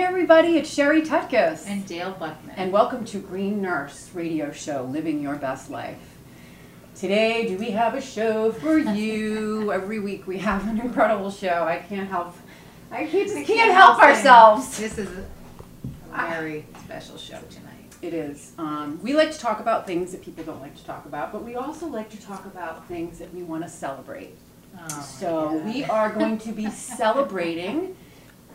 everybody. It's Sheri Tutkus. And Dale Buckman. And welcome to Green Nurse Radio Show, Living Your Best Life. Today, do we have a show for you? Every week we have an incredible show. I can't help, I can't, We can't, help saying ourselves. This is a very special show tonight. It is. Um, we like to talk about things that people don't like to talk about, but we also like to talk about things that we want to celebrate. Oh So God. we are going to be celebrating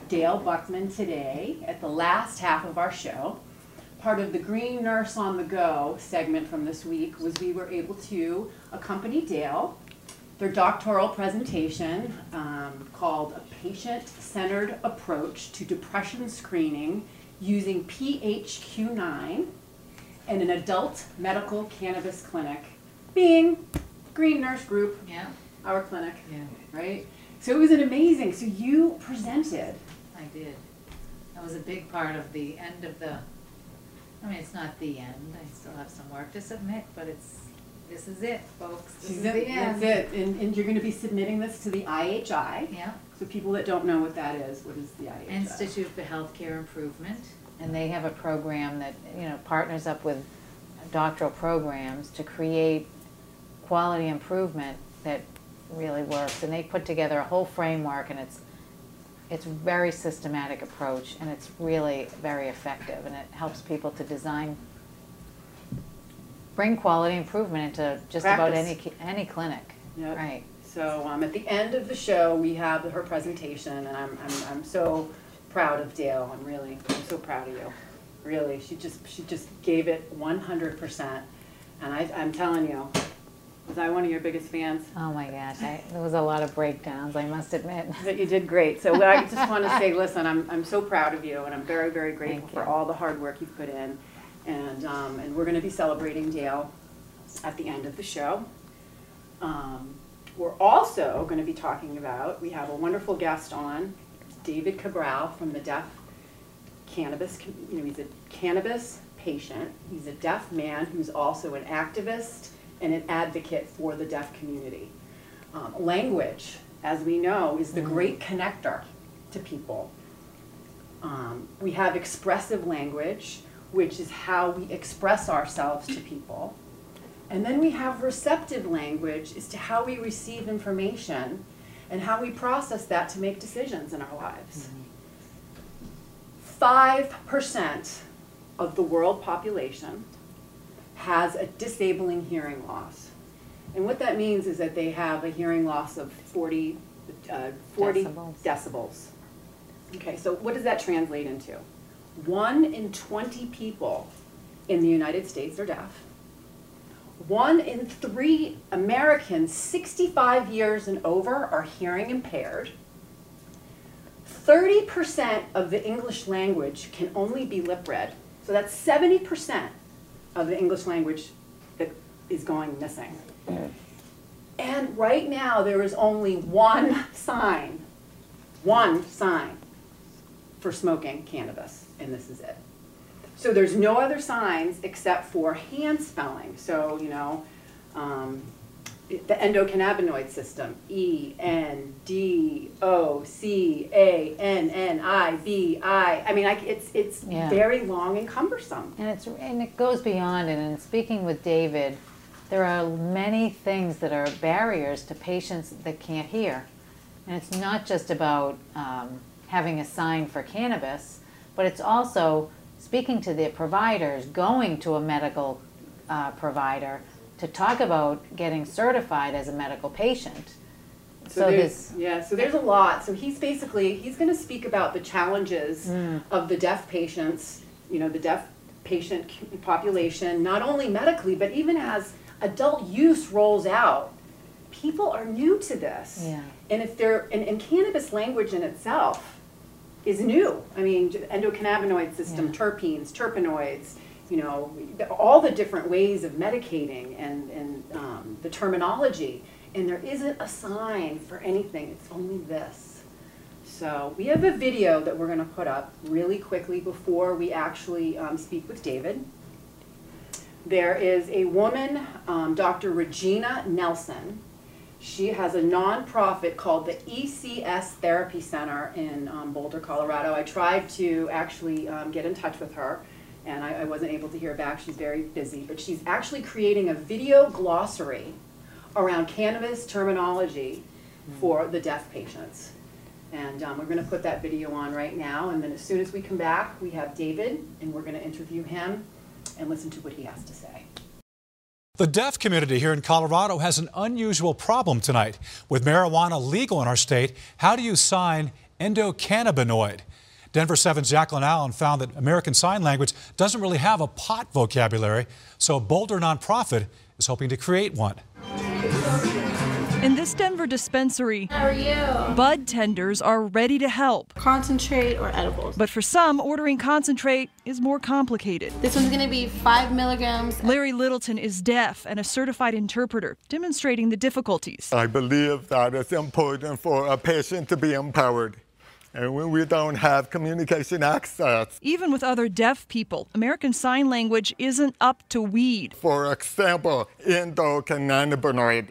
Dale Buckman today at the last half of our show. Part of the Green Nurse on the Go segment from this week was we were able to accompany Dale, their doctoral presentation um, called A Patient-Centered Approach to Depression Screening Using PHQ-9 in an Adult Medical Cannabis Clinic, being Green Nurse Group, Yeah, our clinic yeah, right? So it was an amazing. So you presented. I did. That was a big part of the end of the, I mean, it's not the end. I still have some work to submit, but it's, this is it, folks. This is the That's end. it. And, and you're going to be submitting this to the IHI. Yeah, So people that don't know what that is, what is the IHI? Institute for Healthcare Improvement. And they have a program that, you know, partners up with doctoral programs to create quality improvement that really works. And they put together a whole framework and it's, it's a very systematic approach and it's really very effective and it helps people to design, bring quality improvement into just about any, any clinic. Yep. Right. So um, at the end of the show, we have her presentation, and I'm, I'm, I'm so proud of Dale. I'm really, I'm so proud of you. Really, she just, she just gave it 100%. And I, I'm telling you, was I one of your biggest fans? Oh my gosh, I, there was a lot of breakdowns, I must admit. But you did great. So I just want to say, listen, I'm, I'm so proud of you, and I'm very, very grateful Thank for you. all the hard work you've put in. And, um, and we're going to be celebrating Dale at the end of the show. Um, we're also going to be talking about, we have a wonderful guest on, David Cabral from the Deaf Cannabis, you know, he's a cannabis patient. He's a deaf man who's also an activist and an advocate for the deaf community. Um, language, as we know, is the great connector to people. Um, we have expressive language, which is how we express ourselves to people. And then we have receptive language as to how we receive information and how we process that to make decisions in our lives. 5% of the world population has a disabling hearing loss. And what that means is that they have a hearing loss of 40, uh, 40 Decibels. decibels. Okay, so what does that translate into? One in 20 people in the United States are deaf. One in three Americans 65 years and over are hearing impaired. 30% of the English language can only be lip read. So that's 70% of the English language that is going missing. And right now, there is only one sign, one sign for smoking cannabis, and this is it. So there's no other signs except for hand spelling. So, you know, um, the endocannabinoid system, E N D O C A N N I B I. I mean, I, it's it's Yeah. very long and cumbersome. And it's and it goes beyond. And speaking with David, there are many things that are barriers to patients that can't hear. And it's not just about um, having a sign for cannabis, but it's also speaking to the providers, going to a medical uh, provider to talk about getting certified as a medical patient. So there's, this, yeah, so there's a lot. So he's basically he's going to speak about the challenges Mm. of the deaf patients, you know, the deaf patient population, not only medically but even as adult use rolls out. People are new to this, Yeah. and if they're and, and cannabis language in itself is new. I mean, endocannabinoid system, Yeah. terpenes, terpenoids, you know, all the different ways of medicating and, and um, the terminology. And there isn't a sign for anything, it's only this. So we have a video that we're going to put up really quickly before we actually um, speak with David. There is a woman, um, Dr. Regina Nelson, She has a nonprofit called the ECS Therapy Center in um, Boulder, Colorado. I tried to actually um, get in touch with her, and I, I wasn't able to hear back. She's very busy, but she's actually creating a video glossary around cannabis terminology for the deaf patients. And um, we're going to put that video on right now, and then as soon as we come back, we have David, and we're going to interview him and listen to what he has to say. The deaf community here in Colorado has an unusual problem tonight. With marijuana legal in our state, how do you sign endocannabinoid? Denver 7's Jaclyn Allen found that American Sign Language doesn't really have a pot vocabulary, so a Boulder nonprofit is hoping to create one. In this Denver dispensary, How are you? bud tenders are ready to help. Concentrate or edibles? But for some, ordering concentrate is more complicated. This one's gonna be five milligrams. Larry Littleton is deaf and a certified interpreter, demonstrating the difficulties. I believe that it's important for a patient to be empowered. And when we don't have communication access, Even with other deaf people, American Sign Language isn't up to weed. for example, endocannabinoid,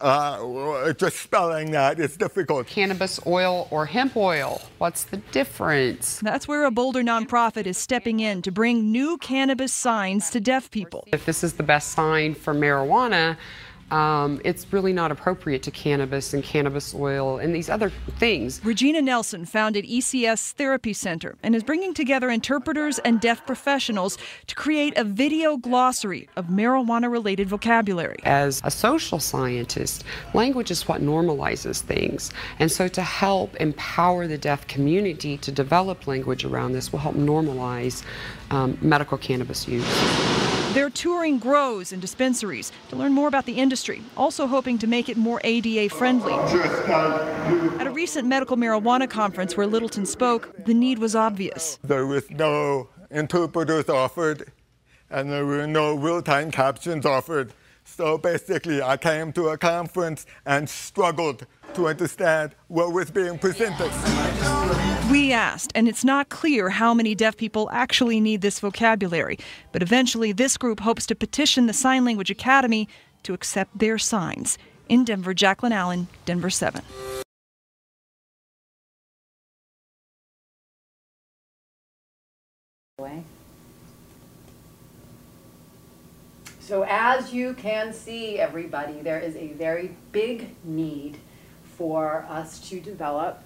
uh, just spelling that is difficult. cannabis oil or hemp oil? What's the difference? That's where a Boulder nonprofit is stepping in to bring new cannabis signs to deaf people. If this is the best sign for marijuana, um, it's really not appropriate to cannabis and cannabis oil and these other things. Regina Nelson founded ECS Therapy Center and is bringing together interpreters and deaf professionals to create a video glossary of marijuana related vocabulary. As a social scientist, language is what normalizes things. And so to help empower the deaf community to develop language around this will help normalize um, medical cannabis use. They're touring grows in dispensaries to learn more about the industry, also hoping to make it more ADA friendly. At a recent medical marijuana conference where Littleton spoke, the need was obvious. There was no interpreters offered, and there were no real-time captions offered. So basically, I came to a conference and struggled to understand what was being presented. We asked, and it's not clear how many deaf people actually need this vocabulary, but eventually this group hopes to petition the Sign Language Academy to accept their signs. In Denver, Jaclyn Allen, Denver 7. Way. So as you can see, everybody, there is a very big need for us to develop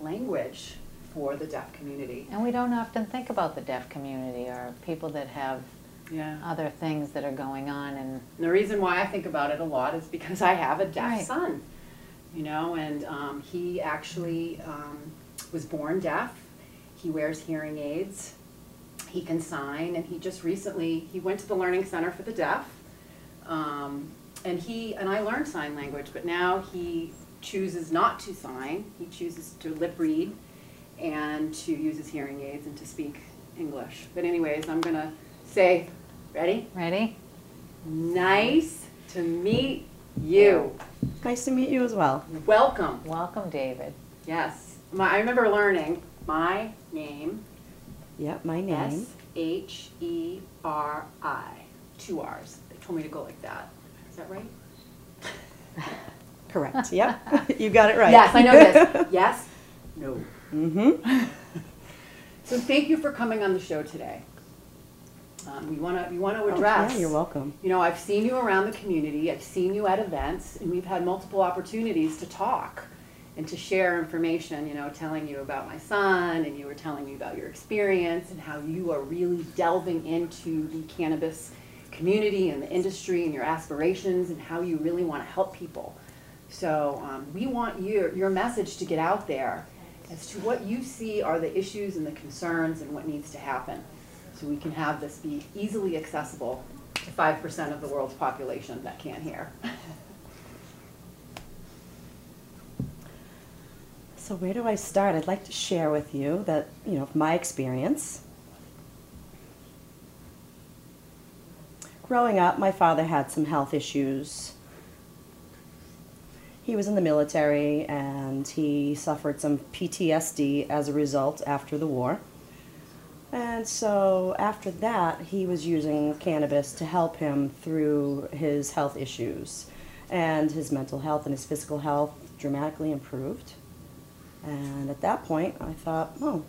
language for the deaf community. And we don't often think about the deaf community or people that have Yeah. other things that are going on and And the reason why I think about it a lot is because I have a deaf Right. son, you know, and um, he actually um, was born deaf. He wears hearing aids. He can sign, and he just recently he went to the Learning Center for the Deaf, um, and he and I learned sign language, but now he chooses not to sign. He chooses to lip read and to use his hearing aids and to speak English. But anyways, I'm gonna say, ready? ready? Nice to meet you. Nice to meet you as well. Welcome. Welcome, David. Yes. My, I remember learning my name, Yep, my name. S H E R I. Two R's. They told me to go like that. Is that right? Correct. Yep. you got it right. Yes, I know this. Yes? No. mm-hmm. So thank you for coming on the show today. Um, we want to we want to address. Oh, yeah, you're welcome. You know, I've seen you around the community. I've seen you at events, and we've had multiple opportunities to talk and to share information. You know, telling you about my son, and you were telling me about your experience and how you are really delving into the cannabis community and the industry and your aspirations and how you really want to help people. So um, we want your your message to get out there as to what you see are the issues and the concerns and what needs to happen, so we can have this be easily accessible to five percent of the world's population that can't hear. So where do I start? I'd like to share with you that, you know, my experience. Growing up, my father had some health issues. He was in the military and he suffered some PTSD as a result after the war. And so after that, he was using cannabis to help him through his health issues. and his mental health and his physical health dramatically improved. And at that point, I thought, oh,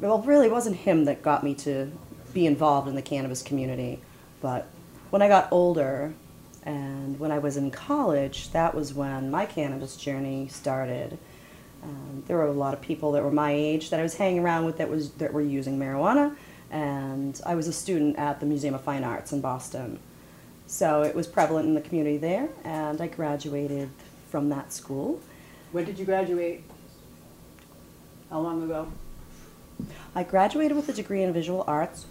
well, it really wasn't him that got me to be involved in the cannabis community. But when I got older and when I was in college, that was when my cannabis journey started. Um, there were a lot of people that were my age that I was hanging around with that was that were using marijuana, and I was a student at the Museum of Fine Arts in Boston. So it was prevalent in the community there, and I graduated from that school. When did you graduate? How long ago? I graduated with a degree in visual arts,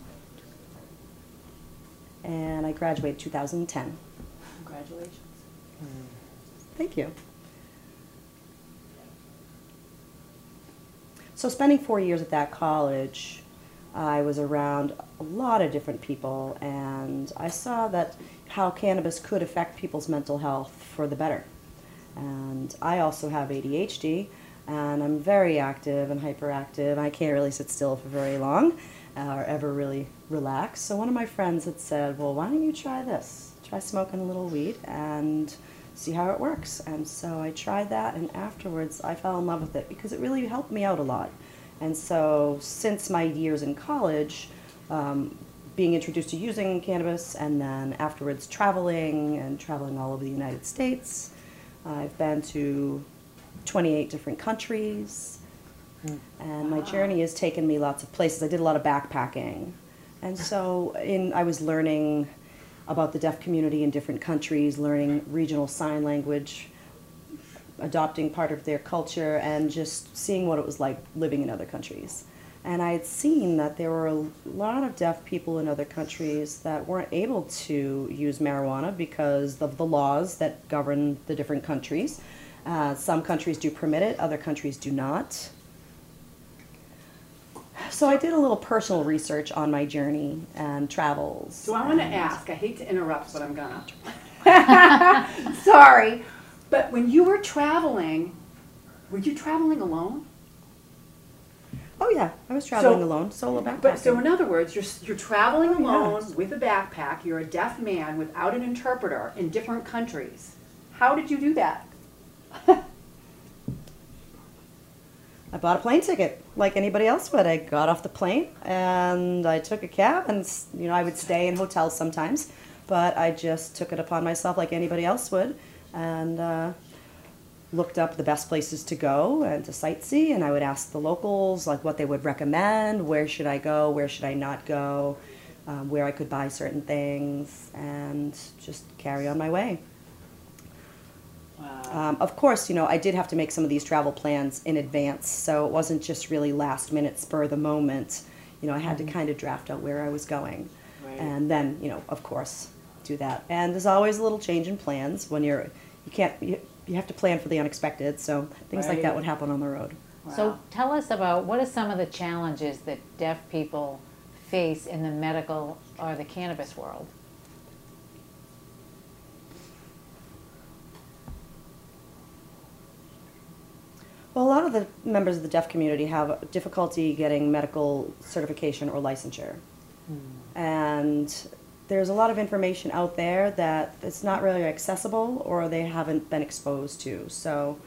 and I graduated 2010. Congratulations. Hmm. Thank you. So, spending four years at that college, I was around a lot of different people, and I saw that how cannabis could affect people's mental health for the better. And I also have ADHD, and I'm very active and hyperactive. I can't really sit still for very long uh, or ever really relax. So, one of my friends had said, Well, why don't you try this? Try smoking a little weed and see how it works. And so I tried that, and afterwards I fell in love with it because it really helped me out a lot. And so, since my years in college, um, being introduced to using cannabis, and then afterwards traveling and traveling all over the United States, I've been to 28 different countries. Hmm. And my journey has taken me lots of places. I did a lot of backpacking. And so in I was learning about the deaf community in different countries, learning regional sign language, adopting part of their culture, and just seeing what it was like living in other countries. And I had seen that there were a lot of deaf people in other countries that weren't able to use marijuana because of the laws that govern the different countries. Uh, some countries do permit it, other countries do not. So I did a little personal research on my journey and travels. So I want to ask, I hate to interrupt, but I'm gonna. Sorry, but when you were traveling, were you traveling alone? Oh yeah, I was traveling So- alone, solo backpacking. But so in other words, you're you're traveling Oh, yeah. alone with a backpack. You're a deaf man without an interpreter in different countries. How did you do that? I bought a plane ticket like anybody else would. I got off the plane and I took a cab, and you know I would stay in hotels sometimes, but I just took it upon myself like anybody else would, and uh, looked up the best places to go and to sightsee. And I would ask the locals like what they would recommend, where should I go, where should I not go, um, where I could buy certain things, and just carry on my way. Wow. Um, of course, you know, I did have to make some of these travel plans in advance, so it wasn't just really last minute, spur of the moment. You know, I had to kind of draft out where I was going. Right. And then, you know, of course, do that. And there's always a little change in plans when you're, you can't, you, you have to plan for the unexpected, so things like that would happen on the road. So tell us about, what are some of the challenges that deaf people face in the medical or the cannabis world? Well, a lot of the members of the deaf community have difficulty getting medical certification or licensure. Hmm. And there's a lot of information out there that it's not really accessible or they haven't been exposed to. So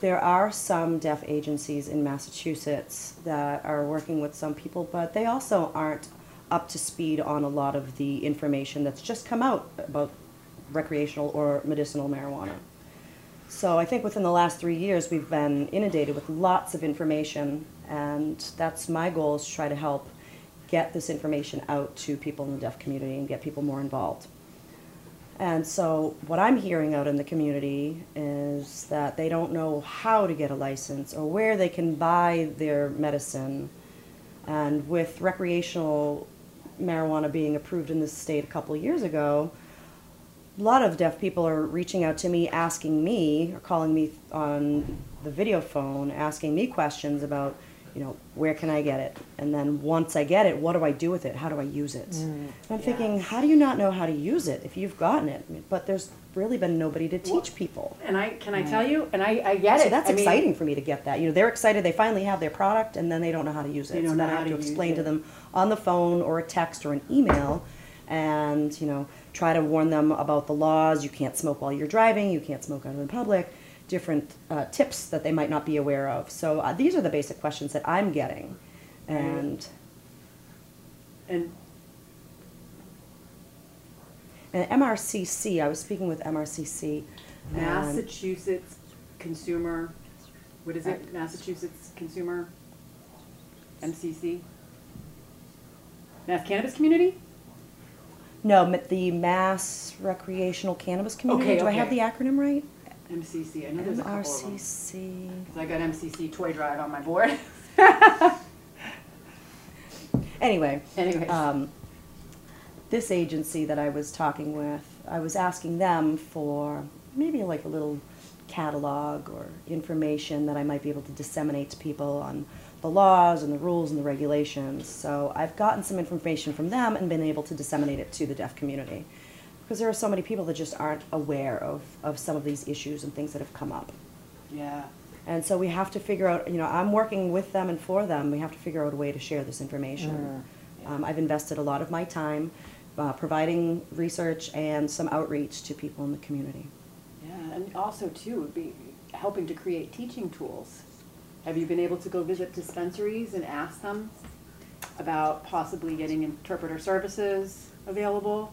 there are some deaf agencies in Massachusetts that are working with some people, but they also aren't up to speed on a lot of the information that's just come out about recreational or medicinal marijuana. So I think within the last three years, we've been inundated with lots of information, and that's my goal is to try to help get this information out to people in the deaf community and get people more involved. And so what I'm hearing out in the community is that they don't know how to get a license or where they can buy their medicine. And with recreational marijuana being approved in this state a couple years ago, lot of deaf people are reaching out to me, asking me, or calling me on the video phone, asking me questions about, you know, where can I get it? And then once I get it, what do I do with it? How do I use it? Mm, and I'm thinking, how do you not know how to use it if you've gotten it? Mean, But there's really been nobody to teach people. And I can I tell you, and I, I get it. So that's I mean, exciting for me to get that. You know, they're excited they finally have their product and then they don't know how to use it. They don't so know then I have to to explain to them on the phone or a text or an email. and you know try to warn them about the laws. You can't smoke while you're driving. You can't smoke out in public. Different uh, tips that they might not be aware of. So uh, these are the basic questions that I'm getting, and And and MRCC. I was speaking with MRCC. Massachusetts Consumer, what is it? Massachusetts Consumer, MCC? Mass Cannabis Community? No, the Mass Recreational Cannabis Community. Okay, Do I have the acronym right? MCC, I know there's a couple of them. I got MCC Toy Drive on my board. Anyway, Anyways. um, this agency that I was talking with, I was asking them for maybe like a little catalog or information that I might be able to disseminate to people on the laws and the rules and the regulations. So I've gotten some information from them and been able to disseminate it to the deaf community. Because there are so many people that just aren't aware of, of some of these issues and things that have come up. Yeah, And so we have to figure out, you know, I'm working with them and for them. We have to figure out a way to share this information. Um, I've invested a lot of my time uh, providing research and some outreach to people in the community. yeah, and also too, would be helping to create teaching tools. Have you been able to go visit dispensaries and ask them about possibly getting interpreter services available?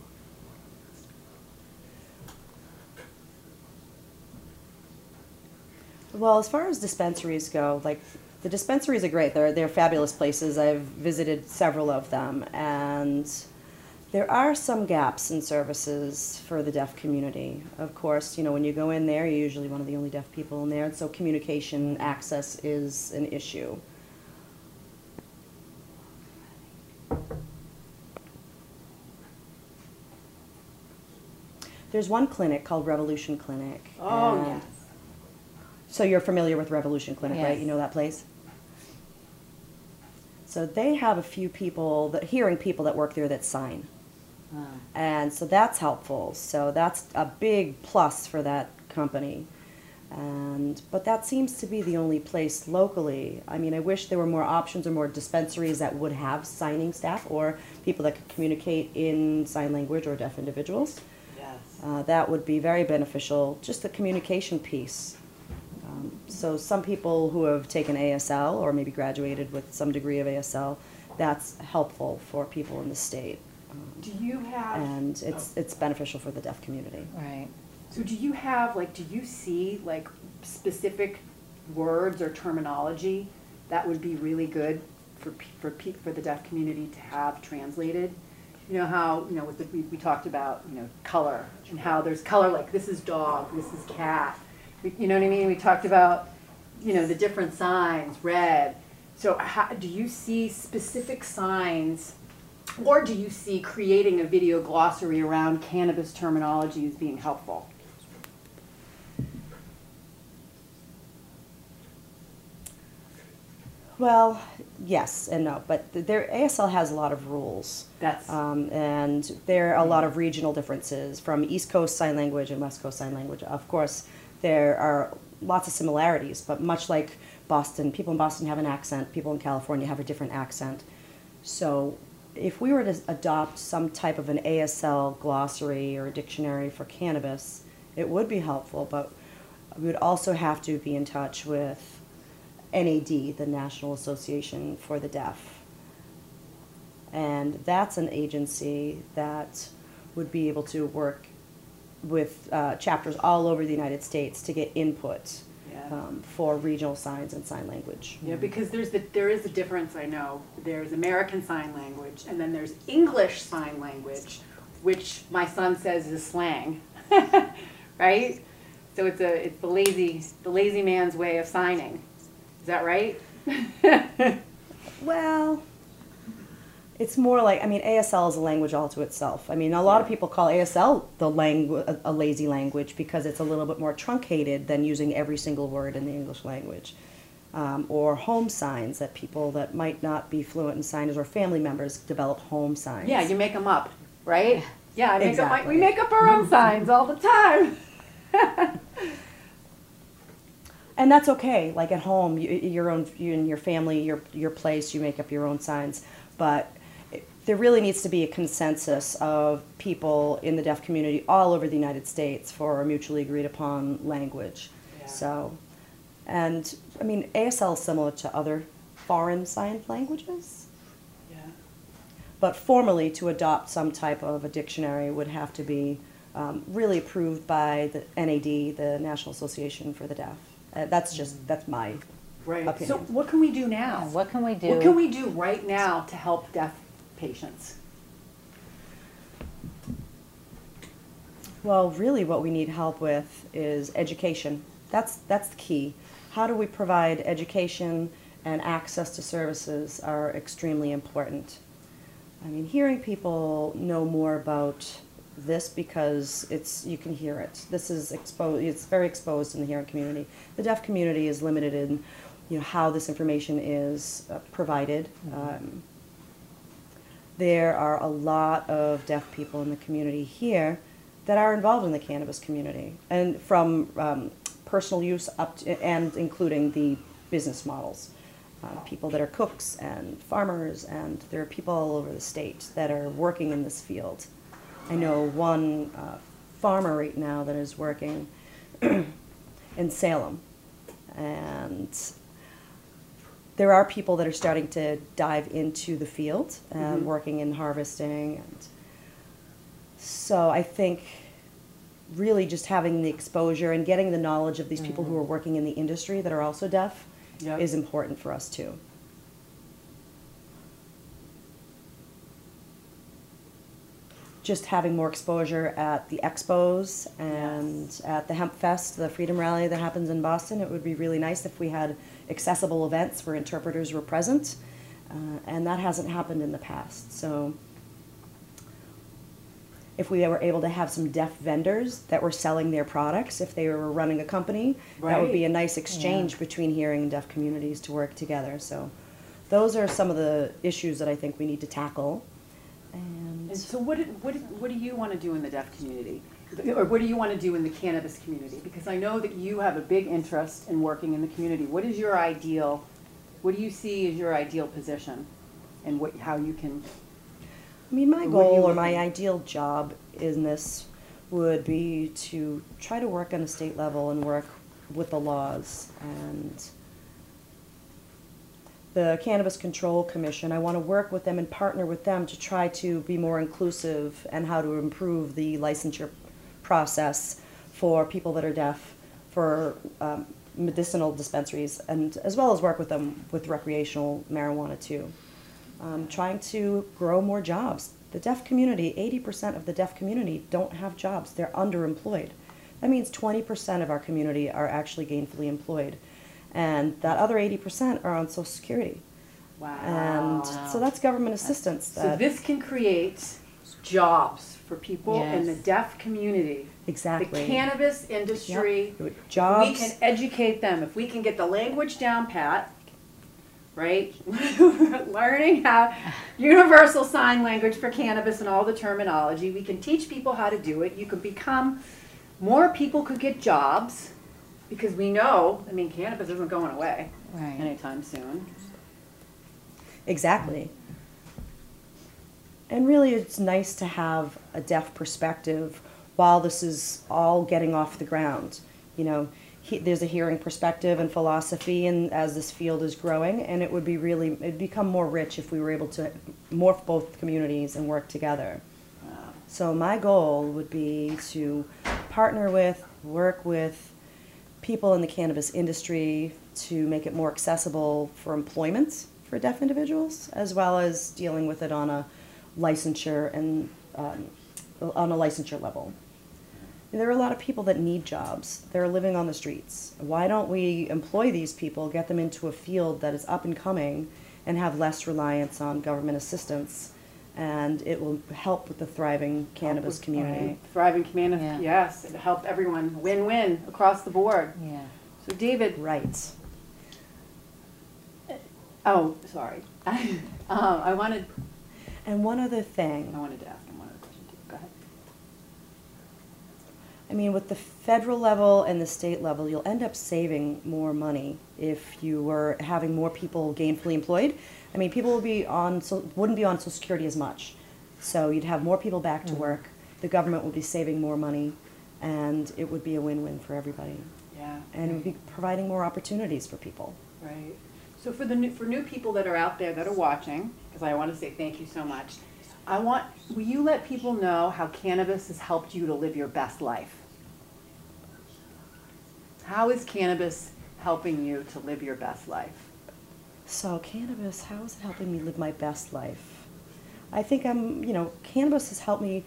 Well, as far as dispensaries go, like the dispensaries are great. They're they're fabulous places. I've visited several of them, and there are some gaps in services for the deaf community. Of course, you know when you go in there, you're usually one of the only deaf people in there, and so communication access is an issue. There's one clinic called Revolution Clinic. Oh, yes. So you're familiar with Revolution Clinic, right? You know that place? So they have a few people that hearing people that work there that sign. And so that's helpful. So that's a big plus for that company. And but that seems to be the only place locally. I mean, I wish there were more options or more dispensaries that would have signing staff or people that could communicate in sign language or deaf individuals. Yes. Uh, that would be very beneficial, just the communication piece. Um, so some people who have taken ASL or maybe graduated with some degree of ASL, that's helpful for people in the state. Do you have? and it's, oh. it's beneficial for the deaf community. Right. So do you have, like, do you see, like, specific words or terminology that would be really good for, pe- for, pe- for the deaf community to have translated? You know how, you know, with the, we, we talked about, you know, color, and how there's color, like, this is dog, this is cat. We- You know what I mean? We talked about, you know, the different signs, red. So how, do you see specific signs, or do you see creating a video glossary around cannabis terminology as being helpful? Well, yes and no, but th- their ASL has a lot of rules. That's, Um, and there are a lot of regional differences from East Coast Sign Language and West Coast Sign Language. Of course, there are lots of similarities, but much like Boston, people in Boston have an accent, people in California have a different accent. So if we were to adopt some type of an ASL glossary or dictionary for cannabis, it would be helpful, but we would also have to be in touch with NAD, the National Association for the Deaf. And that's an agency that would be able to work with uh, chapters all over the United States to get input Yeah. um, for regional signs and sign language. yeah, because there's the, there is a difference, I know. There's American Sign Language, and then there's English Sign Language, which my son says is slang, right? So it's a, it's the lazy, the lazy man's way of signing. Is that right? Well, it's more like I mean ASL is a language all to itself. I mean a lot of people call ASL the language a lazy language because it's a little bit more truncated than using every single word in the English language. Um, or home signs that people that might not be fluent in signage or family members develop home signs. Yeah, you make them up, right? Yeah, I make up my, we make up our own signs all the time. and that's okay. Like at home, you, your own, you and your family, your your place, you make up your own signs. But there really needs to be a consensus of people in the deaf community all over the United States for a mutually agreed upon language. Yeah. So, and I mean, ASL is similar to other foreign sign languages, Yeah. but formally to adopt some type of a dictionary would have to be um, really approved by the NAD, the National Association for the Deaf. Uh, that's just that's my Right. So what can we do now? What can we do? What can we do right now to help deaf patients? Well, really, what we need help with is education. That's that's the key. How do we provide education and access to services are extremely important. I mean, hearing people know more about this because it's you can hear it. This is exposed. It's very exposed in the hearing community. The deaf community is limited in, you know, how this information is uh, provided. Um, there are a lot of deaf people in the community here that are involved in the cannabis community, and from um, personal use up to, and including the business models. Uh, people that are cooks and farmers, and there are people all over the state that are working in this field. I know one uh, farmer right now that is working in Salem, and there are people that are starting to dive into the field and working in harvesting and so i think really just having the exposure and getting the knowledge of these people who mm-hmm. are working in the industry that are also deaf Yep. is important for us too. Just having more exposure at the expos and at the hemp fest the freedom rally that happens in boston it would be really nice if we had accessible events where interpreters were present uh, and that hasn't happened in the past. So if we were able to have some deaf vendors that were selling their products if they were running a company that would be a nice exchange between hearing and deaf communities to work together. So those are some of the issues that i think we need to tackle. And And so what, did- what, did- what do you want to do in the deaf community? Or what do you want to do in the cannabis community? Because I know that you have a big interest in working in the community. What is your ideal, what do you see as your ideal position? And what, how you can, I mean, my goal or my ideal job in this would be to try to work on a state level and work with the laws and the Cannabis Control Commission. I want to work with them and partner with them to try to be more inclusive and how to improve the licensure process for people that are deaf, for um, medicinal dispensaries, and as well as work with them with recreational marijuana too um, trying to grow more jobs. The deaf community, 80% of the deaf community don't have jobs. They're underemployed. That means 20% of our community are actually gainfully employed. And that other 80% are on Social Security. wow. And so that's government assistance. So That, this can create jobs for people in the deaf community. exactly. The cannabis industry. Yep. We can educate them, if we can get the language down pat, right? Learning how, universal sign language for cannabis and all the terminology, we can teach people how to do it, you could become, more people could get jobs, because we know, I mean, cannabis isn't going away Right. anytime soon. Exactly. And really, it's nice to have a deaf perspective while this is all getting off the ground. You know, he, there's a hearing perspective and philosophy, and as this field is growing, and it would be really, it'd become more rich if we were able to morph both communities and work together. So my goal would be to partner with, work with people in the cannabis industry to make it more accessible for employment for deaf individuals, as well as dealing with it on a licensure and um, on a licensure level. There are a lot of people that need jobs. They're living on the streets. Why don't we employ these people, get them into a field that is up and coming, and have less reliance on government assistance? And it will help with the thriving cannabis community. Thriving community, Yeah. yes, it helped everyone, win-win across the board. Yeah. So David, Right. oh, sorry. Um, I wanted, And one other thing. I wanted to ask him one other question too. Go ahead. I mean, with the federal level and the state level, you'll end up saving more money if you were having more people gainfully employed. I mean, people will be on, so wouldn't be on Social Security as much. So you'd have more people back to mm-hmm. work. The government would be saving more money, and it would be a win-win for everybody. Yeah. And it would be providing more opportunities for people. Right. So for the new, for new people that are out there that are watching, because I want to say thank you so much. I want, will you let people know how cannabis has helped you to live your best life? How is cannabis helping you to live your best life? So cannabis, how is it helping me live my best life? I think I'm, you know, cannabis has helped me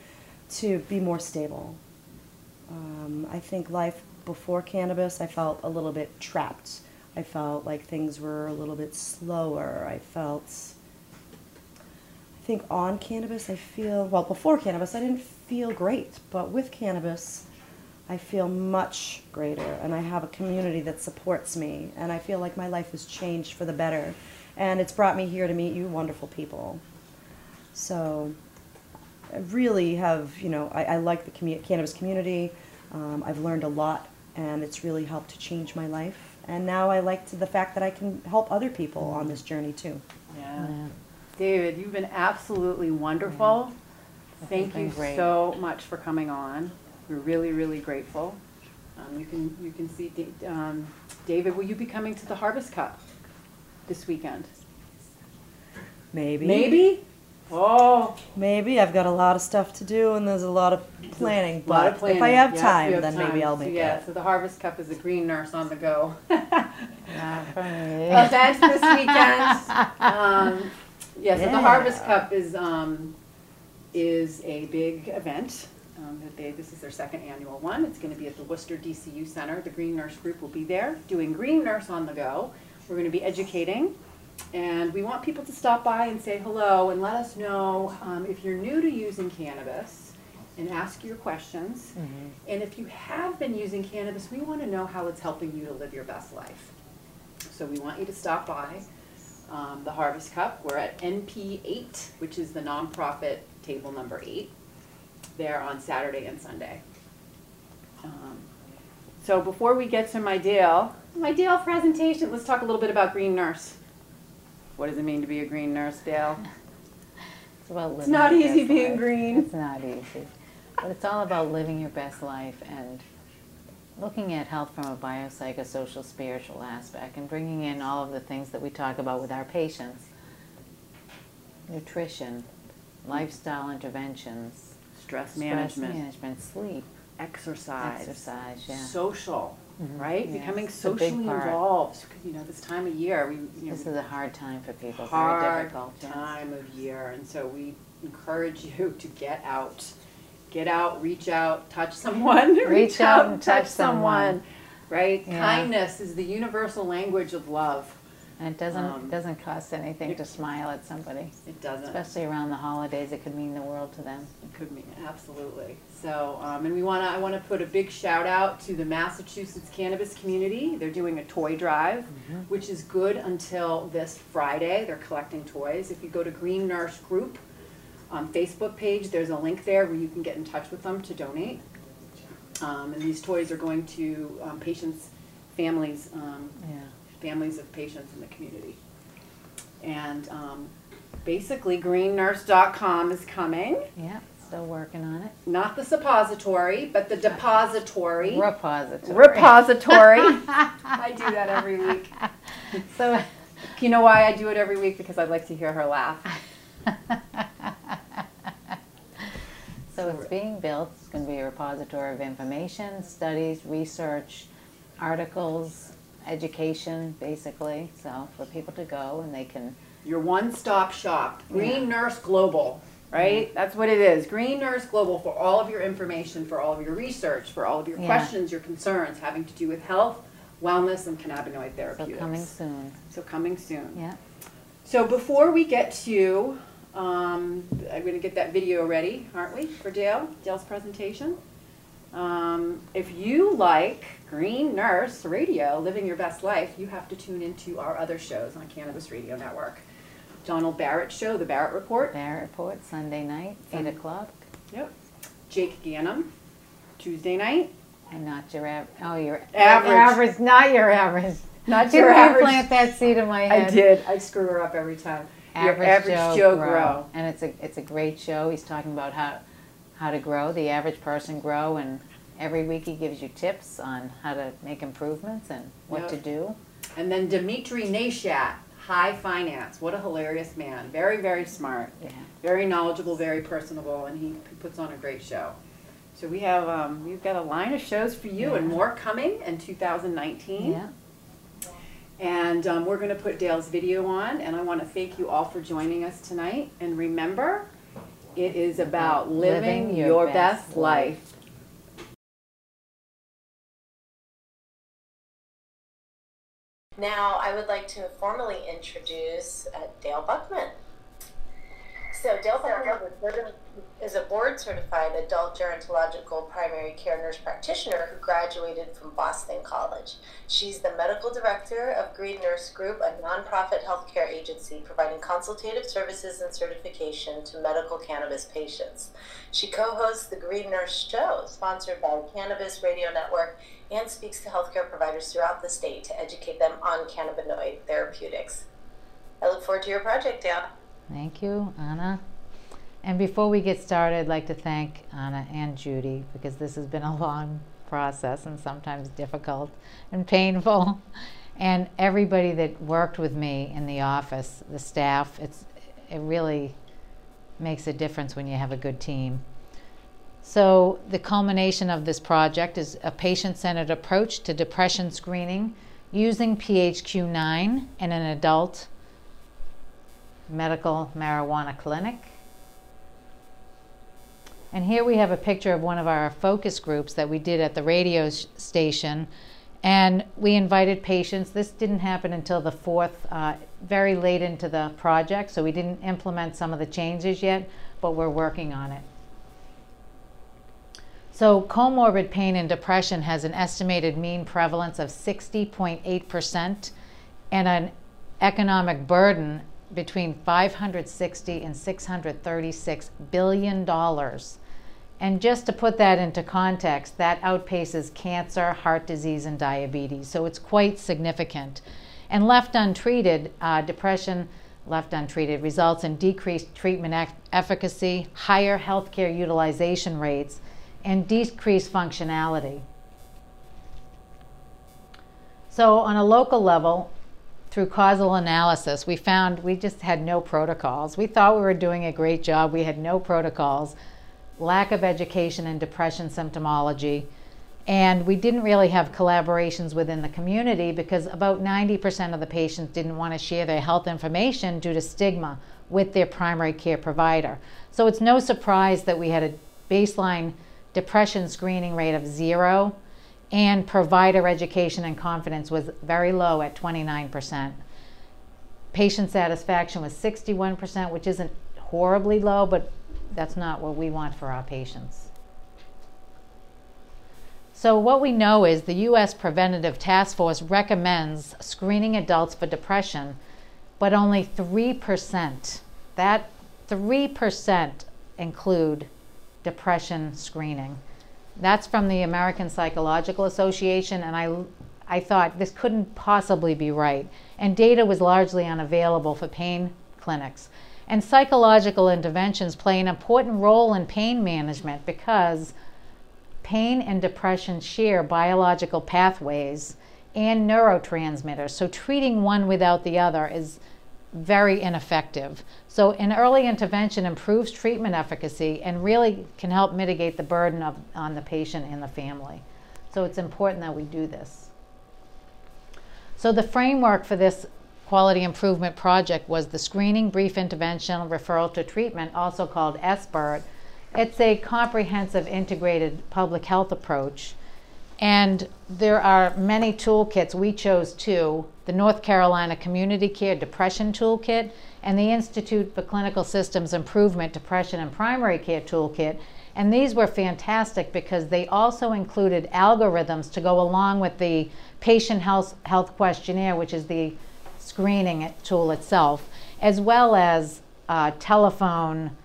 to be more stable. Um, I think life before cannabis, I felt a little bit trapped. I felt like things were a little bit slower. I felt, I think on cannabis, I feel, well, before cannabis, I didn't feel great, but with cannabis, I feel much greater, and I have a community that supports me, and I feel like my life has changed for the better, and it's brought me here to meet you wonderful people. So, I really have, you know, I, I like the commu- cannabis community. Um, I've learned a lot, and it's really helped to change my life. And now I like to, the fact that I can help other people on this journey too. Yeah. Yeah. David, you've been absolutely wonderful. Thank you great. so much for coming on. We're really, really grateful. Um, you can, you can see, Da- um, David, will you be coming to the Harvest Cup this weekend? Maybe. Maybe? Oh, Maybe. I've got a lot of stuff to do, and there's a lot of planning. a lot of But planning. if I have Yeah, time, have then maybe. I'll So, make Yeah, it. so the Harvest Cup is a green nurse on the go. Not for me. event this weekend. Um, yeah, so the Harvest Cup is, um, is a big event. Um, that they, this is their second annual one. It's gonna be at the Worcester DCU Center. The Green Nurse Group will be there doing Green Nurse on the Go. We're gonna be educating. And we want people to stop by and say hello and let us know, um, if you're new to using cannabis and ask your questions. And if you have been using cannabis, we wanna know how it's helping you to live your best life. So we want you to stop by um, the Harvest Cup. We're at NP eight, which is the nonprofit table number eight, there on Saturday and Sunday. Um, So before we get to my Dale, my Dale presentation, let's talk a little bit about Green Nurse. What does it mean to be a green nurse, Dale? It's about living It's not easy being life. green. It's not easy. But it's all about living your best life and looking at health from a biopsychosocial spiritual aspect and bringing in all of the things that we talk about with our patients. Nutrition, lifestyle interventions, Stress stress management, management, sleep, exercise, exercise, yeah. social, right? Yes, Becoming it's a big socially involved. You know, this time of year, we, you know, This is a hard time for people, very hard difficult. yes. time of year, and so we encourage you to get out. Get out, reach out, touch someone. Reach out and touch someone. Right? Yeah. Kindness is the universal language of love. And it doesn't, Um, it doesn't cost anything it- to smile at somebody, It doesn't. especially around the holidays, it could mean the world to them. It could mean, absolutely. So, um, and we wanna, I wanna put a big shout out to the Massachusetts cannabis community. They're doing a toy drive, which is good until this Friday. They're collecting toys. If you go to Green Nurse Group, um, Facebook page, there's a link there where you can get in touch with them to donate. Um, and these toys are going to, um, patients, families, um, Yeah. families of patients in the community. And um, basically, greennurse.com is coming. Yeah, still working on it. Not the suppository, but the depository. Repository. Repository. I do that every week. So, You know why I do it every week? Because I'd like to hear her laugh. so it's being built. It's going to be a repository of information, studies, research, articles, education, basically. So for people to go and they can, Your one-stop shop, Green Nurse Global, right? That's what it is. Green Nurse Global for all of your information, for all of your research, for all of your Yeah. questions, your concerns having to do with health, wellness, and cannabinoid therapeutics. so coming soon. So coming soon. Yeah. So before we get to, um, I'm gonna get that video ready, aren't we, for Dale, Dale's presentation? Um, if you like Green Nurse Radio, Living Your Best Life, you have to tune into our other shows on Cannabis Radio Network. Donald Barrett Show, The Barrett Report. Barrett Report, Sunday night, 8 Sun- o'clock. Yep. Jake Ganem, Tuesday night. And not your av- oh your Average. average, not your average. Not your you average. plant that seed in my head? I did. I screw her up every time. Your Average, Joe, grow. and it's a it's a great show. He's talking about how how to grow, the average person grow, and every week he gives you tips on how to make improvements and what Yep. to do. And then Dimitri Nashat, High Finance. What a hilarious man. Very, very smart. Yeah. Very knowledgeable, very personable, and he puts on a great show. So we have, um, we've got a line of shows for you and more coming in 2019. Yeah. And um, we're going to put Dale's video on, and I want to thank you all for joining us tonight. And remember, it is about living, Living your, your best, best life. Now, I would like to formally introduce uh, Dale Buckman. So, Buckman is a board certified adult gerontological primary care nurse practitioner who graduated from Boston College. She's the medical director of Green Nurse Group, a nonprofit healthcare agency providing consultative services and certification to medical cannabis patients. She co hosts the Green Nurse Show, sponsored by Cannabis Radio Network, and speaks to healthcare providers throughout the state to educate them on cannabinoid therapeutics. I look forward to your project, Dale. Thank you, Anna. And before we get started, I'd like to thank Anna and Judy because this has been a long process and sometimes difficult and painful. And everybody that worked with me in the office, the staff, it's it really makes a difference when you have a good team. So, the culmination of this project is a patient centered approach to depression screening using PHQ9 in an adult medical marijuana clinic. And here we have a picture of one of our focus groups that we did at the radio station. And we invited patients. This didn't happen until the fourth, uh, very late into the project, so we didn't implement some of the changes yet, but we're working on it. So, comorbid pain and depression has an estimated mean prevalence of 60.8% and an economic burden between 560 and 636 billion dollars. And just to put that into context, that outpaces cancer, heart disease, and diabetes. So it's quite significant. And left untreated, uh, depression left untreated results in decreased treatment efficacy, higher healthcare utilization rates, and decreased functionality. So, on a local level, through causal analysis, we found we just had no protocols. We thought we were doing a great job. We had no protocols, lack of education in depression symptomology, and we didn't really have collaborations within the community because about 90% of the patients didn't want to share their health information due to stigma with their primary care provider. So it's no surprise that we had a baseline depression screening rate of zero and provider education and confidence was very low at 29%. Patient satisfaction was 61%, which isn't horribly low, but that's not what we want for our patients. So, what we know is the U.S. Preventative Task Force recommends screening adults for depression, but only 3%, that 3% include depression screening. That's from the American Psychological Association, and I, I thought this couldn't possibly be right. And data was largely unavailable for pain clinics. And psychological interventions play an important role in pain management because pain and depression share biological pathways and neurotransmitters. So treating one without the other is very ineffective. So, an early intervention improves treatment efficacy and really can help mitigate the burden of, on the patient and the family. So, it's important that we do this. So, the framework for this quality improvement project was the screening, brief intervention, referral to treatment, also called SBIRT. It's a comprehensive integrated public health approach. And there are many toolkits. We chose two the North Carolina Community Care Depression Toolkit and the Institute for Clinical Systems Improvement Depression and Primary Care Toolkit. And these were fantastic because they also included algorithms to go along with the patient health, health questionnaire, which is the screening tool itself, as well as uh, telephone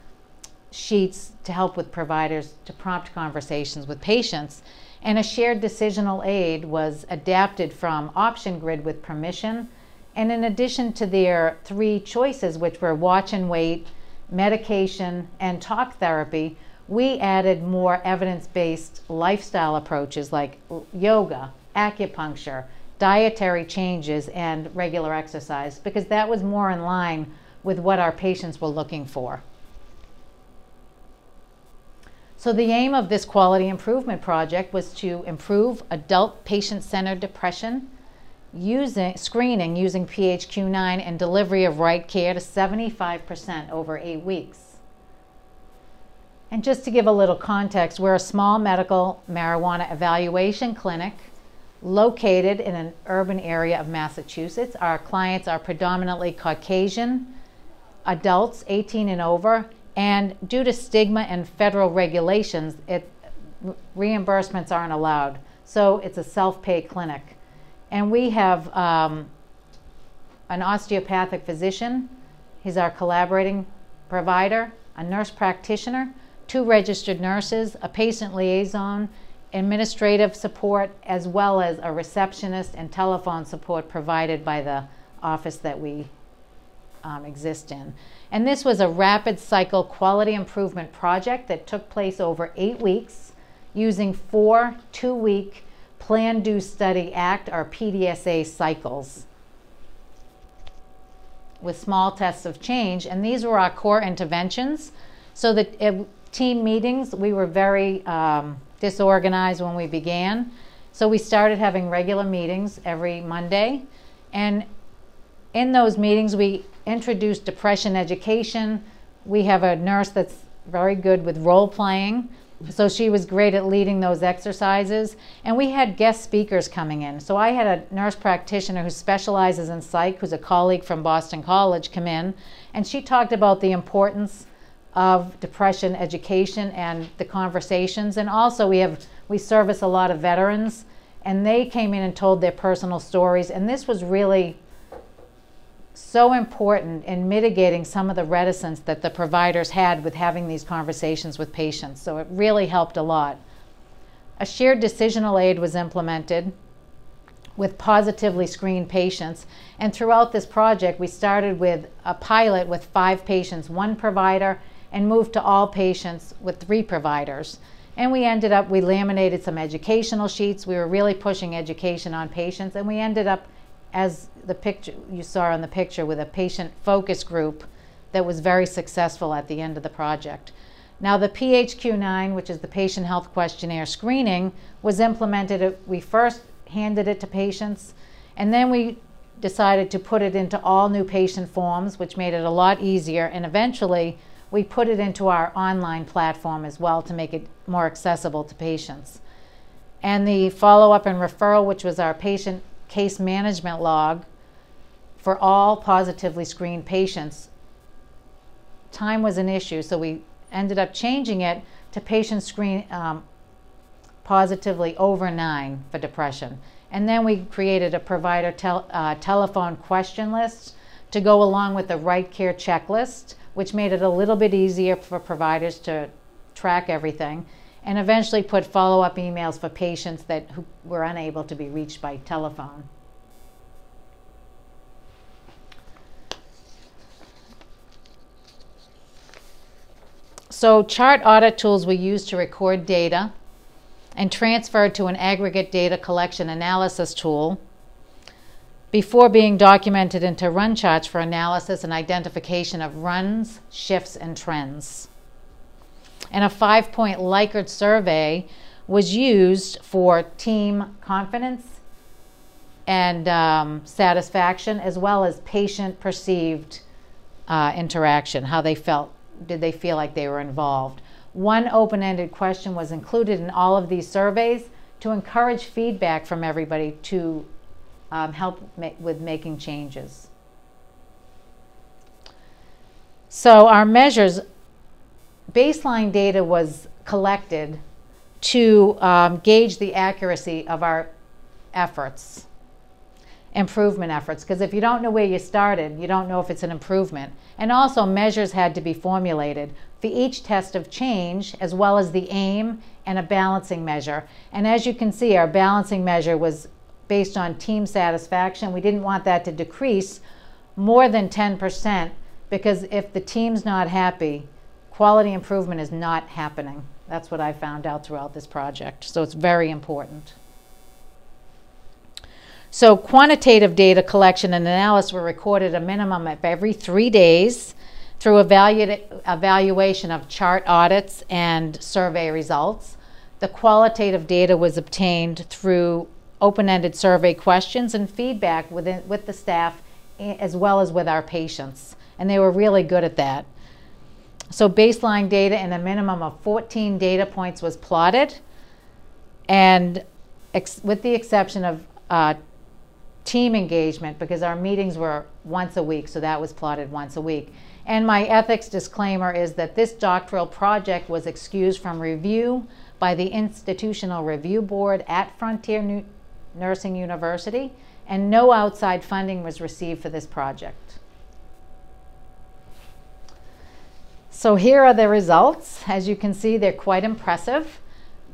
sheets to help with providers to prompt conversations with patients. And a shared decisional aid was adapted from Option Grid with permission. And in addition to their three choices, which were watch and wait, medication, and talk therapy, we added more evidence based lifestyle approaches like yoga, acupuncture, dietary changes, and regular exercise because that was more in line with what our patients were looking for. So, the aim of this quality improvement project was to improve adult patient centered depression using screening using PHQ9 and delivery of right care to 75% over eight weeks. And just to give a little context, we're a small medical marijuana evaluation clinic located in an urban area of Massachusetts. Our clients are predominantly Caucasian, adults 18 and over, and due to stigma and federal regulations, it, reimbursements aren't allowed. So it's a self pay clinic. And we have um, an osteopathic physician, he's our collaborating provider, a nurse practitioner, two registered nurses, a patient liaison, administrative support, as well as a receptionist and telephone support provided by the office that we um, exist in. And this was a rapid cycle quality improvement project that took place over eight weeks using four two week Plan, Do, Study, Act, or PDSA cycles with small tests of change. And these were our core interventions. So the team meetings, we were very um, disorganized when we began. So we started having regular meetings every Monday. And in those meetings, we introduced depression education. We have a nurse that's very good with role playing. So she was great at leading those exercises. And we had guest speakers coming in. So I had a nurse practitioner who specializes in psych, who's a colleague from Boston College, come in. And she talked about the importance of depression education and the conversations. And also we have we service a lot of veterans and they came in and told their personal stories. And this was really so important in mitigating some of the reticence that the providers had with having these conversations with patients. So it really helped a lot. A shared decisional aid was implemented with positively screened patients. And throughout this project, we started with a pilot with five patients, one provider, and moved to all patients with three providers. And we ended up, we laminated some educational sheets. We were really pushing education on patients. And we ended up, as the picture you saw on the picture, with a patient focus group that was very successful at the end of the project. Now, the PHQ9, which is the Patient Health Questionnaire screening, was implemented. We first handed it to patients, and then we decided to put it into all new patient forms, which made it a lot easier. And eventually, we put it into our online platform as well to make it more accessible to patients. And the follow up and referral, which was our patient case management log for all positively screened patients, time was an issue, so we ended up changing it to patients screen um, positively over nine for depression. And then we created a provider tel- uh, telephone question list to go along with the right care checklist which made it a little bit easier for providers to track everything, and eventually put follow up emails for patients that who were unable to be reached by telephone. So, chart audit tools were used to record data and transferred to an aggregate data collection analysis tool before being documented into run charts for analysis and identification of runs, shifts, and trends. And a five point Likert survey was used for team confidence and um, satisfaction, as well as patient perceived uh, interaction, how they felt. Did they feel like they were involved? One open ended question was included in all of these surveys to encourage feedback from everybody to um, help ma with making changes. So our measures, baseline data was collected to um, gauge the accuracy of our efforts. Improvement efforts because if you don't know where you started, you don't know if it's an improvement. And also, measures had to be formulated for each test of change, as well as the aim and a balancing measure. And as you can see, our balancing measure was based on team satisfaction. We didn't want that to decrease more than 10% because if the team's not happy, quality improvement is not happening. That's what I found out throughout this project. So it's very important. So quantitative data collection and analysis were recorded a minimum of every three days through evalu- evaluation of chart audits and survey results. The qualitative data was obtained through open-ended survey questions and feedback within, with the staff as well as with our patients. And they were really good at that. So baseline data and a minimum of 14 data points was plotted. And with the exception of uh, team engagement because our meetings were once a week, so that was plotted once a week. And my ethics disclaimer is that this doctoral project was excused from review by the Institutional Review Board at Frontier New Nursing University, and no outside funding was received for this project. So here are the results. As you can see, they're quite impressive.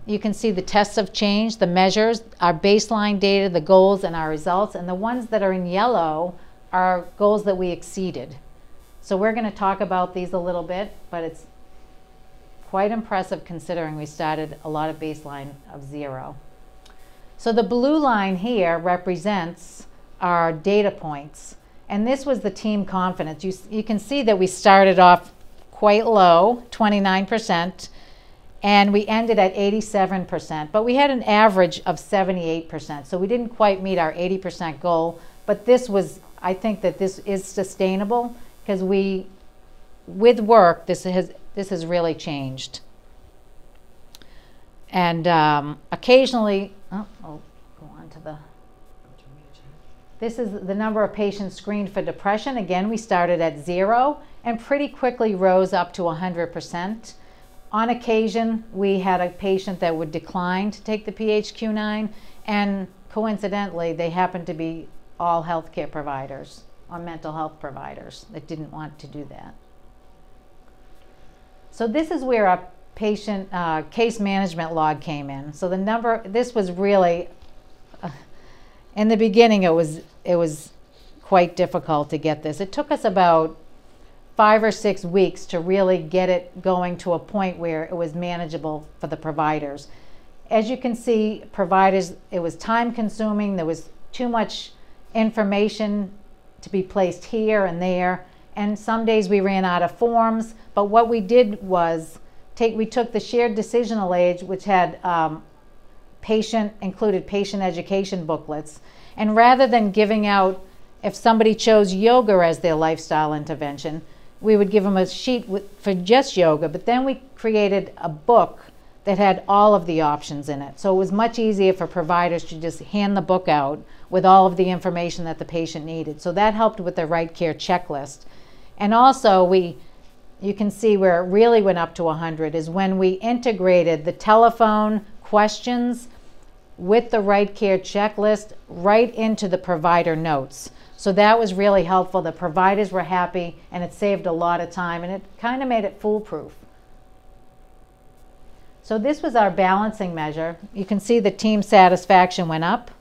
You can see the tests of change, the measures, our baseline data, the goals, and our results. And the ones that are in yellow are goals that we exceeded. So we're going to talk about these a little bit, but it's quite impressive considering we started a lot of baseline of zero. So the blue line here represents our data points. And this was the team confidence. You, you can see that we started off quite low, 29%, and we ended at 87%, but we had an average of 78%. So we didn't quite meet our 80% goal, but this was, I think that this is sustainable because we, with work, this has, this has really changed. And um, occasionally, oh, I'll go on to the, this is the number of patients screened for depression. Again, we started at zero and pretty quickly rose up to 100%. On occasion, we had a patient that would decline to take the PHQ-9, and coincidentally, they happened to be all healthcare providers or mental health providers that didn't want to do that. So this is where our patient uh, case management log came in. So the number, this was really, uh, in the beginning, it was it was quite difficult to get this. It took us about five or six weeks to really get it going to a point where it was manageable for the providers. As you can see, providers, it was time consuming, there was too much information to be placed here and there, and some days we ran out of forms, but what we did was take, we took the shared decisional age, which had um, patient, included patient education booklets, and rather than giving out, if somebody chose yoga as their lifestyle intervention, we would give them a sheet with, for just yoga, but then we created a book that had all of the options in it. So it was much easier for providers to just hand the book out with all of the information that the patient needed. So that helped with the right care checklist. And also we you can see where it really went up to 100 is when we integrated the telephone questions with the right care checklist right into the provider notes. So that was really helpful. The providers were happy and it saved a lot of time and it kind of made it foolproof. So this was our balancing measure. You can see the team satisfaction went up.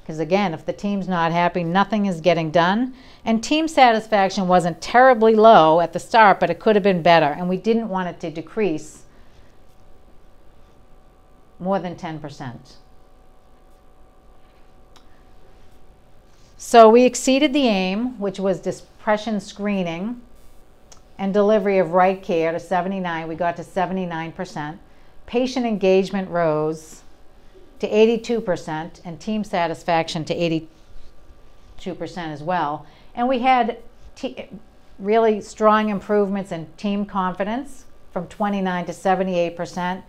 Because again, if the team's not happy, nothing is getting done. And team satisfaction wasn't terribly low at the start, but it could have been better. And we didn't want it to decrease more than 10%. So we exceeded the aim, which was depression screening and delivery of right care to 79. We got to 79%. Patient engagement rose to 82% and team satisfaction to 82% as well. And we had really strong improvements in team confidence from 29 to 78%.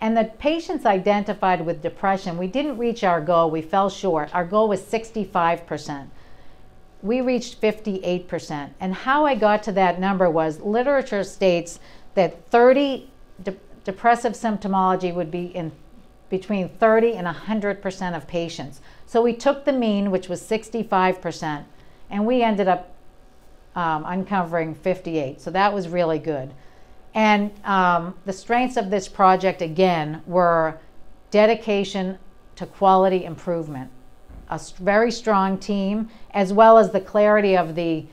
And the patients identified with depression, we didn't reach our goal, we fell short. Our goal was 65%. We reached 58%. And how I got to that number was literature states that 30 de- depressive symptomology would be in between 30 and 100% of patients. So we took the mean, which was 65%, and we ended up um, uncovering 58. So that was really good. And um, the strengths of this project, again, were dedication to quality improvement, a very strong team, as well as the clarity of the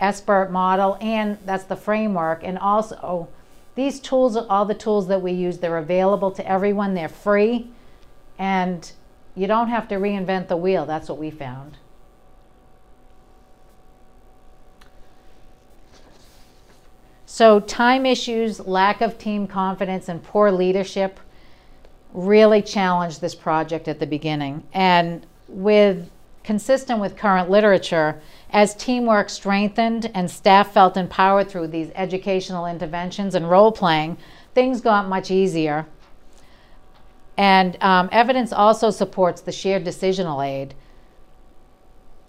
SBIRT model, and that's the framework. And also, these tools, all the tools that we use, they're available to everyone, they're free, and you don't have to reinvent the wheel. That's what we found. So, time issues, lack of team confidence, and poor leadership really challenged this project at the beginning. And with consistent with current literature, as teamwork strengthened and staff felt empowered through these educational interventions and role playing, things got much easier. And um, evidence also supports the shared decisional aid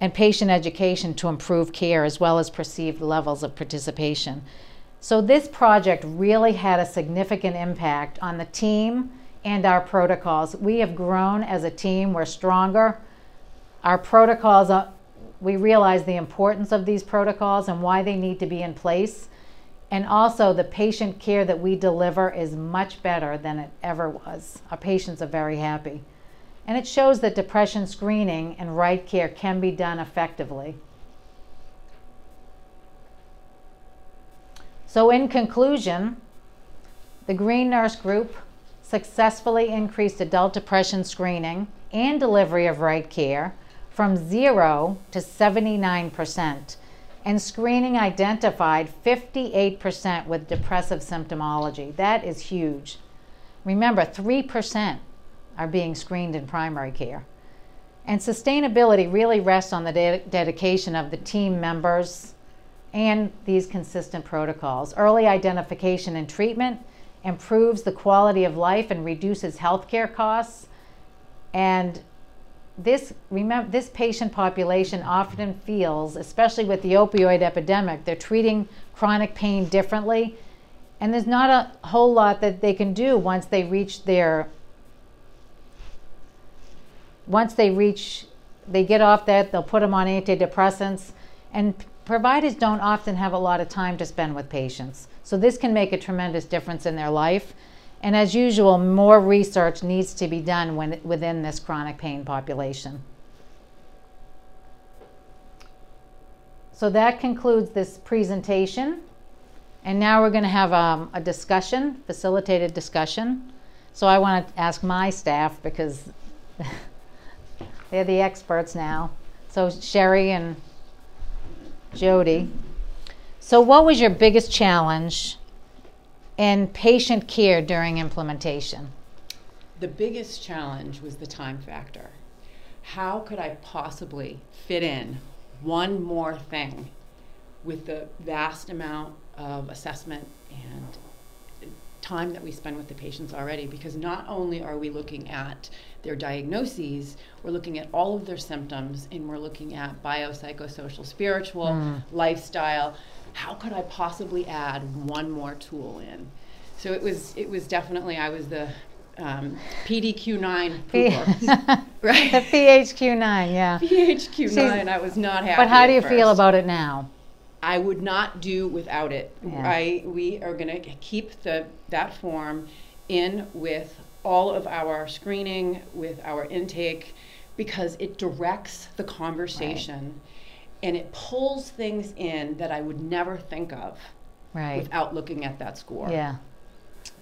and patient education to improve care as well as perceived levels of participation. So, this project really had a significant impact on the team and our protocols. We have grown as a team, we're stronger. Our protocols, uh, we realize the importance of these protocols and why they need to be in place. And also, the patient care that we deliver is much better than it ever was. Our patients are very happy. And it shows that depression screening and right care can be done effectively. So, in conclusion, the Green Nurse Group successfully increased adult depression screening and delivery of right care from 0 to 79%, and screening identified 58% with depressive symptomology. That is huge. Remember, 3% are being screened in primary care. And sustainability really rests on the de- dedication of the team members and these consistent protocols. Early identification and treatment improves the quality of life and reduces healthcare costs. And this remember this patient population often feels, especially with the opioid epidemic, they're treating chronic pain differently. And there's not a whole lot that they can do once they reach their once they reach they get off that they'll put them on antidepressants and providers don't often have a lot of time to spend with patients. So this can make a tremendous difference in their life. And as usual more research needs to be done when, within this chronic pain population. So that concludes this presentation. And now we're going to have um, a discussion facilitated discussion. So i want to ask my staff because they're the experts now. So Sheri and Jody. So what was your biggest challenge in patient care during implementation? The biggest challenge was the time factor. How could I possibly fit in one more thing with the vast amount of assessment and time that we spend with the patients already because not only are we looking at their diagnoses, we're looking at all of their symptoms and we're looking at biopsychosocial, spiritual, Mm. lifestyle. How could I possibly add one more tool in? So it was it was definitely I was the um, PDQ9 P- pooper, right? The PHQ9, yeah. PHQ9. I was not happy. But how do you feel about it now? I would not do without it. Yeah. I we are going to keep the that form in with all of our screening, with our intake, because it directs the conversation, and it pulls things in that I would never think of Right. without looking at that score. Yeah.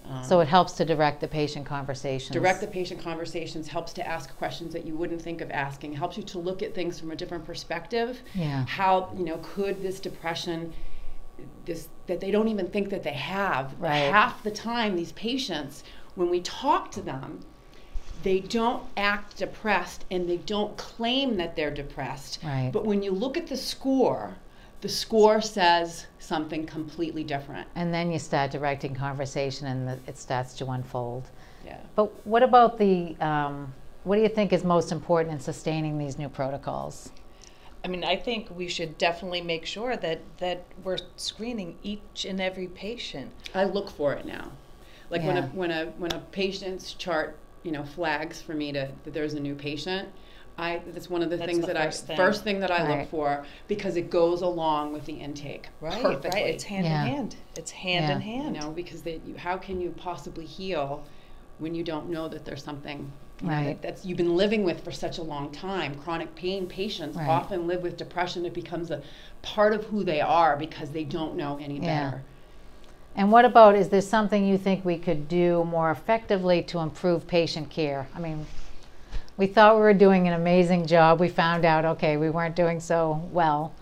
Um, So it helps to direct the patient conversations. direct the patient conversations helps to ask questions that you wouldn't think of asking helps you to look at things from a different perspective Yeah. how you know could this depression this that they don't even think that they have Right. half the time these patients when we talk to them they don't act depressed and they don't claim that they're depressed Right. but when you look at the score the score says something completely different And then you start directing conversation and the, it starts to unfold. yeah But what about the, um, what do you think is most important in sustaining these new protocols? I mean, I think we should definitely make sure that, that we're screening each and every patient. I look for it now. Like when a when a when a patient's chart, you know, flags for me to, that there's a new patient, I, that's one of the That's things the that I, first thing. first thing that I look for, because it goes along with the intake Right, perfectly. right. It's hand Yeah. in hand. It's hand Yeah. in hand. You know, because they, you, how can you possibly heal when you don't know that there's something you know, Right. that, that's you've been living with for such a long time? Chronic pain patients Right. often live with depression. It becomes a part of who they are because they don't know any Yeah. better. And what about, is there something you think we could do more effectively to improve patient care? I mean, we thought we were doing an amazing job. We found out, okay, we weren't doing so well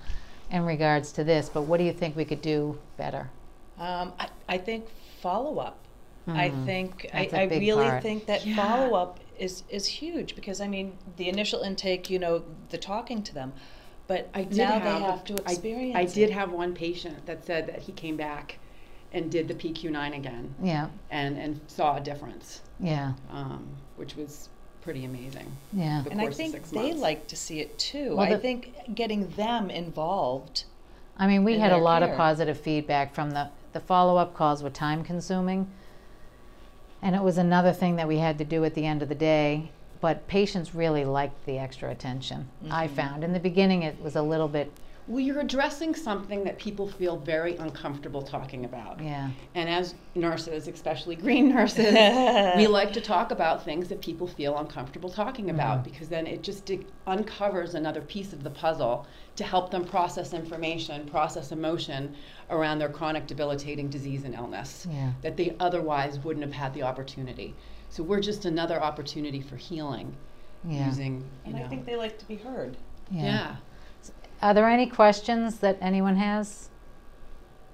in regards to this, but what do you think we could do better? Um, I, I think follow up. I Mhm. think I, That's a I big really part. think that Yeah. follow up is is huge because I mean the initial intake, you know, the talking to them, but I did now have, they have to I- experience. I, did it. have one patient that said that he came back and did the PQ9 again Yeah, and, and saw a difference, yeah, um, which was pretty amazing. yeah. The and I think they like to see it too. Well, I think getting them involved. I mean, we had a their lot of positive feedback from the, the follow-up calls were time consuming. And it was another thing that we had to do at the end of the day, but patients really liked the extra attention, I Mm-hmm. found. In the beginning, it was a little bit, Well, you're addressing something that people feel very uncomfortable talking about. yeah, And as nurses, especially green nurses, we like to talk about things that people feel uncomfortable talking about mm-hmm. because then it just di- uncovers another piece of the puzzle to help them process information, process emotion around their chronic debilitating disease and illness Yeah. that they otherwise wouldn't have had the opportunity. So we're just another opportunity for healing yeah, using, you And know. I think they like to be heard. yeah. yeah. Are there any questions that anyone has?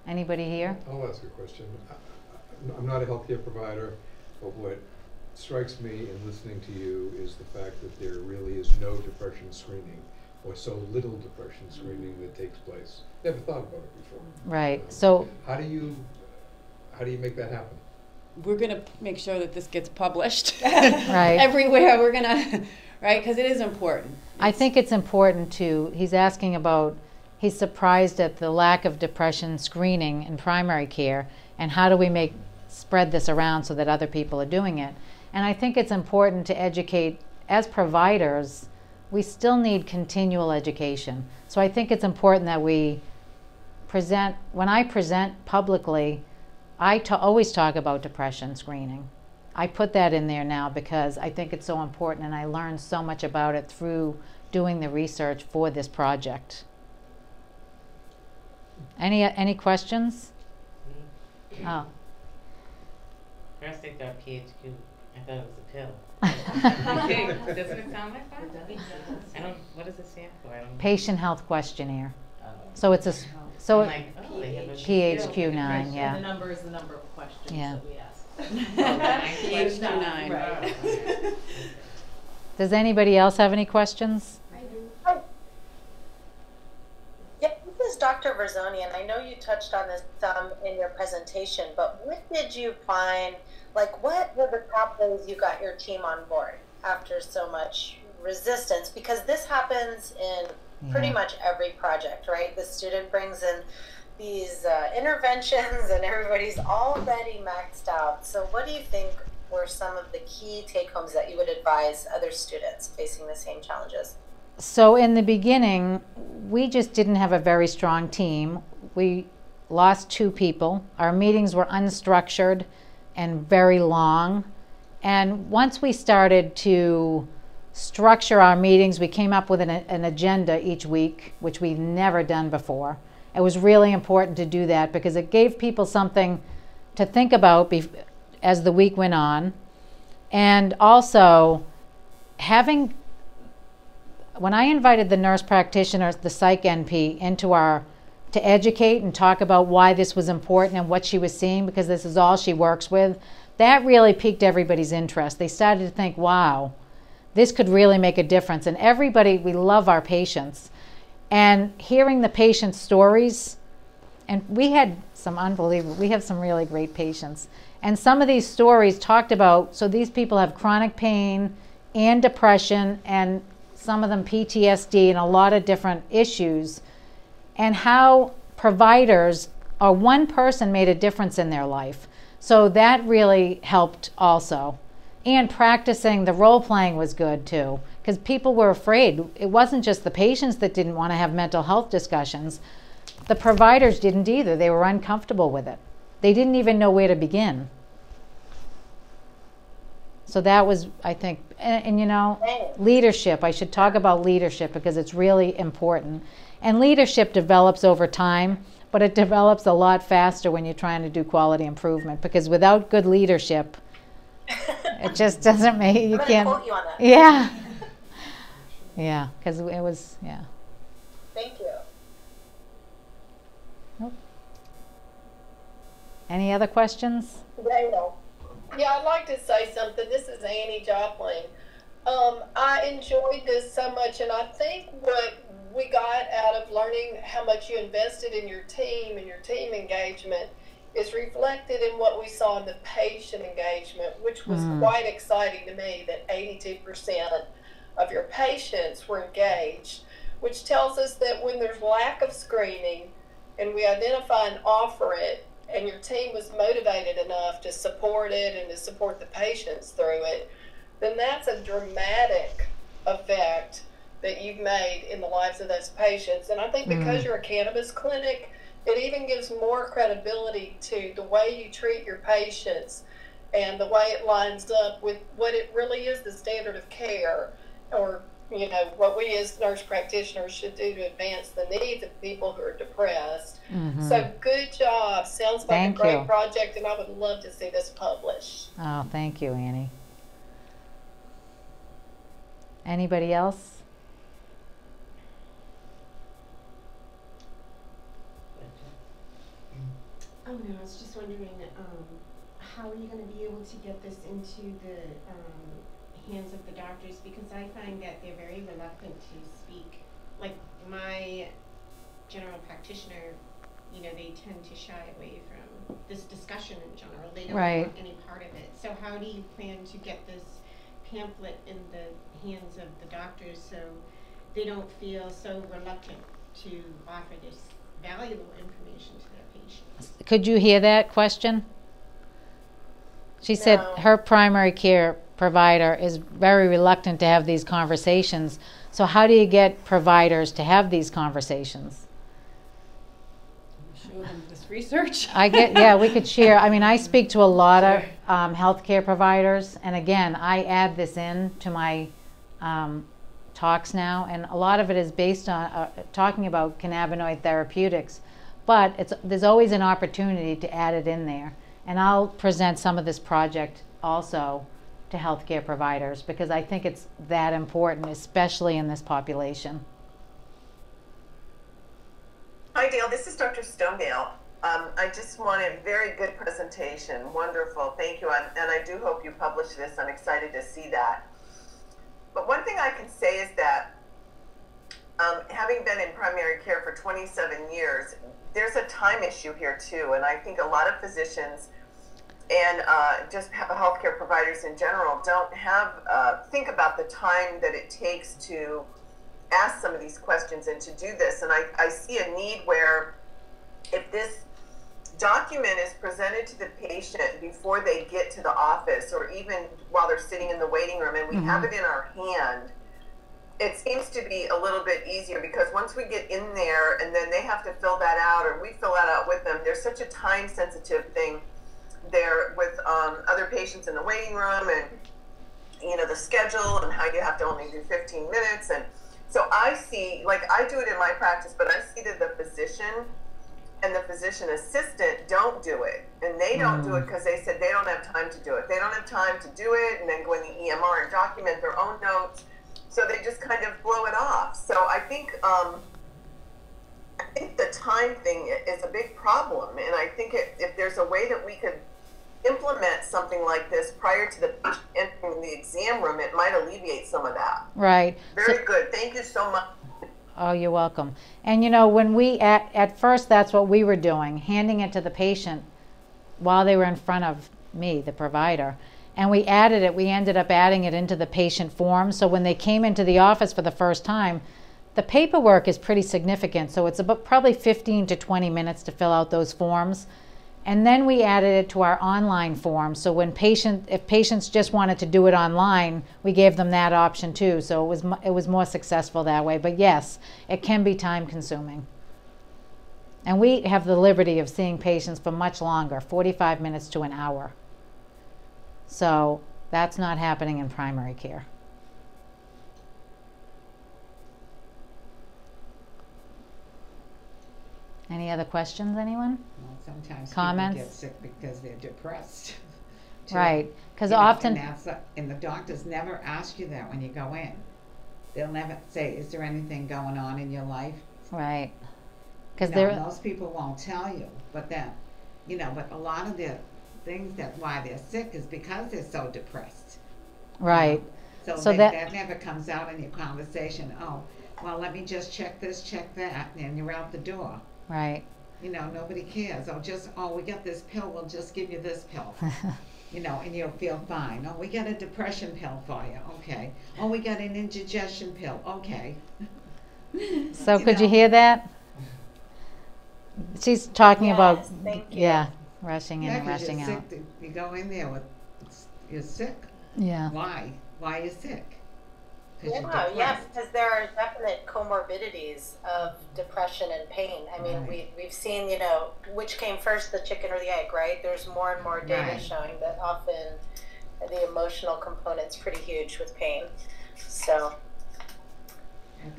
Anybody here? I'll ask a question. I- I- I'm not a healthcare provider, but what strikes me in listening to you is the fact that there really is no depression screening or so little depression screening that takes place. Never thought about it before. Right, Um, so, How do you, how do you make that happen? We're going to make sure that this gets published Right. everywhere. We're going to, right? Because it is important. I think it's important to, he's asking about, he's surprised at the lack of depression screening in primary care, and how do we make, spread this around so that other people are doing it? And I think it's important to educate, as providers, we still need continual education. So I think it's important that we present, when I present publicly, I always talk about depression screening. I put that in there now because I think it's so important and I learned so much about it through doing the research for this project. Any, any questions? Mm-hmm. Oh. First they thought PHQ, I thought it was a pill. Okay, Doesn't it sound like that? I don't, what does it stand for? I don't. Patient health questionnaire. Oh. So it's a, s- so I'm it- like, oh, they have a PHQ nine, yeah. the number is the number of questions Yeah. that we ask. PHQ nine. Right. Does anybody else have any questions? i Yeah, this is Dr. Verzoni, and I know you touched on this some in your presentation, but what did you find? Like, what were the top ways you got your team on board after so much resistance? Because this happens in pretty Yeah. much every project, right? The student brings in these uh, interventions, and everybody's already maxed out. So, what do you think were some of the key take homes that you would advise other students facing the same challenges? So in the beginning, we just didn't have a very strong team. We lost two people. Our meetings were unstructured and very long. And once we started to structure our meetings, we came up with an, an agenda each week, which we've never done before. It was really important to do that because it gave people something to think about as the week went on. And also, having when I invited the nurse practitioners, the psych NP, into our to educate and talk about why this was important and what she was seeing, because this is all she works with, that really piqued everybody's interest. They started to think, wow, this could really make a difference. And everybody, we love our patients. And hearing the patients' stories, and we had some unbelievable, we have some really great patients. And some of these stories talked about so these people have chronic pain and depression and some of them PTSD and a lot of different issues, and how providers or one person made a difference in their life. So that really helped also. And practicing the role playing was good too, because people were afraid. It wasn't just the patients that didn't want to have mental health discussions, the providers didn't either. They were uncomfortable with it, they didn't even know where to begin. So that was, I think, and, and, you know, leadership. I should talk about leadership because it's really important. And leadership develops over time, but it develops a lot faster when you're trying to do quality improvement because without good leadership, it just doesn't make you I'm can't. quote you on that. Yeah. Yeah, because it was yeah. Thank you. Nope. Any other questions? Dale. Yeah, I'd like to say something. This is Annie Joplin. Um, I enjoyed this so much, and I think what we got out of learning how much you invested in your team and your team engagement is reflected in what we saw in the patient engagement, which was Mm. quite exciting to me that 82% of your patients were engaged, which tells us that when there's lack of screening and we identify and offer it, and your team was motivated enough to support it and to support the patients through it, then that's a dramatic effect that you've made in the lives of those patients. And I think because Mm. you're a cannabis clinic, it even gives more credibility to the way you treat your patients and the way it lines up with what it really is the standard of care or you know what we as nurse practitioners should do to advance the needs of people who are depressed Mhm. so good job sounds like Thank a great you. project and i would love to see this published Oh, thank you, Annie. Anybody else? Oh no, I was just wondering, um, how are you gonna be able to get this into the, um, hands of the doctors? Because I find that they're very reluctant to speak. Like my general practitioner, you know, they tend to shy away from this discussion in general. They don't Right. want any part of it. So how do you plan to get this pamphlet in the hands of the doctors so they don't feel so reluctant to offer this valuable information to their? Could you hear that question? She said her primary care provider is very reluctant to have these conversations. So, how do you get providers to have these conversations? Show them this research. I get, yeah, we could share. I mean, I speak to a lot of um, healthcare providers, and again, I add this in to my um, talks now, and a lot of it is based on uh, talking about cannabinoid therapeutics. But it's, there's always an opportunity to add it in there, and I'll present some of this project also to healthcare providers because I think it's that important, especially in this population. Hi, Dale. This is Dr. Stonedale. Um, I just want a very good presentation. Wonderful. Thank you. And, and I do hope you publish this. I'm excited to see that. But one thing I can say is that um, having been in primary care for 27 years, there's a time issue here too. And I think a lot of physicians and uh, just healthcare providers in general don't have uh, think about the time that it takes to ask some of these questions and to do this. And I, I see a need where if this document is presented to the patient before they get to the office or even while they're sitting in the waiting room and we have Mhm. it in our hand, it seems to be a little bit easier because once we get in there and then they have to fill that out or we fill that out with them, there's such a time sensitive thing there with um, other patients in the waiting room and you know the schedule and how you have to only do 15 minutes and so i see like i do it in my practice but i see that the physician and the physician assistant don't do it and they don't do it because they said they don't have time to do it. They don't have time to do it and then go in the emr and document their own notes so they just kind of blow it off so i think um, I think the time thing is a big problem, and I think it, if there's a way that we could implement something like this prior to the patient entering the exam room, it might alleviate some of that. Right. Very good. Thank you so much. Oh, you're welcome. And you know, when we at at first that's what we were doing, handing it to the patient while they were in front of me, the provider. And we added it, we ended up adding it into the patient form. So when they came into the office for the first time, the paperwork is pretty significant. So it's about probably 15 to 20 minutes to fill out those forms. And then we added it to our online form. So when patient, if patients just wanted to do it online, we gave them that option too. So it was it was more successful that way. But yes, it can be time consuming. And we have the liberty of seeing patients for much longer, 45 minutes to an hour. So that's not happening in primary care. Any other questions, anyone? Well, sometimes Comments? people get sick because they're depressed. too. Right, 'cause You know, often- And that's, and the doctors never ask you that when you go in. They'll never say, is there anything going on in your life? Right. Because You know, they're, most people won't tell you, but then, you know, but a lot of the things that why they're sick is because they're so depressed. right. So, So they, that- that never comes out in your conversation. Oh, well, let me just check this, check that, and you're out the door. Right. You know, nobody cares. Oh, just oh, we got this pill. We'll just give you this pill. you know, and you'll feel fine. Oh, we got a depression pill for you. Okay. Oh, we got an indigestion pill. Okay. So could you hear that? She's talking about, Yes, thank you. yeah, rushing in Yeah, and 'cause rushing you're out. sick. You go in there with you're sick. Yeah. Why? Why are you sick? you're Yeah, yeah, because there are definite comorbidities of depression and pain. I mean, we, we've seen, you know, which came first, the chicken or the egg, right? There's more and more data Right. showing that often the emotional component's pretty huge with pain. So,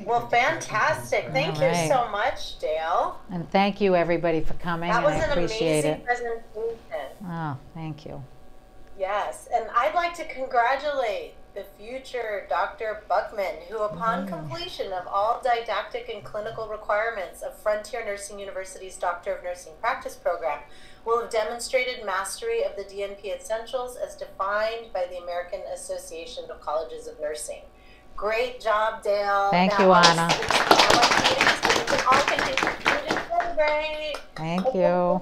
well, fantastic. Thank you Alright. so much, Dale. And thank you, everybody, for coming, That was I an appreciate amazing it. presentation. Oh, thank you. Yes, and I'd like to congratulate the future Dr. Buckman, who, upon mm. completion of all didactic and clinical requirements of Frontier Nursing University's Doctor of Nursing Practice program, will have demonstrated mastery of the DNP essentials as defined by the American Association of Colleges of Nursing. Great job, Dale. Thank that you, was, Anna. Thank you. Thank you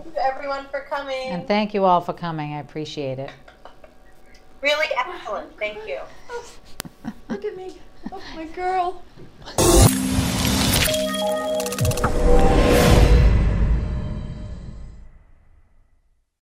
everyone for coming. And thank you all for coming. I appreciate it. Really excellent. Thank you. Look at me. Oh, my girl.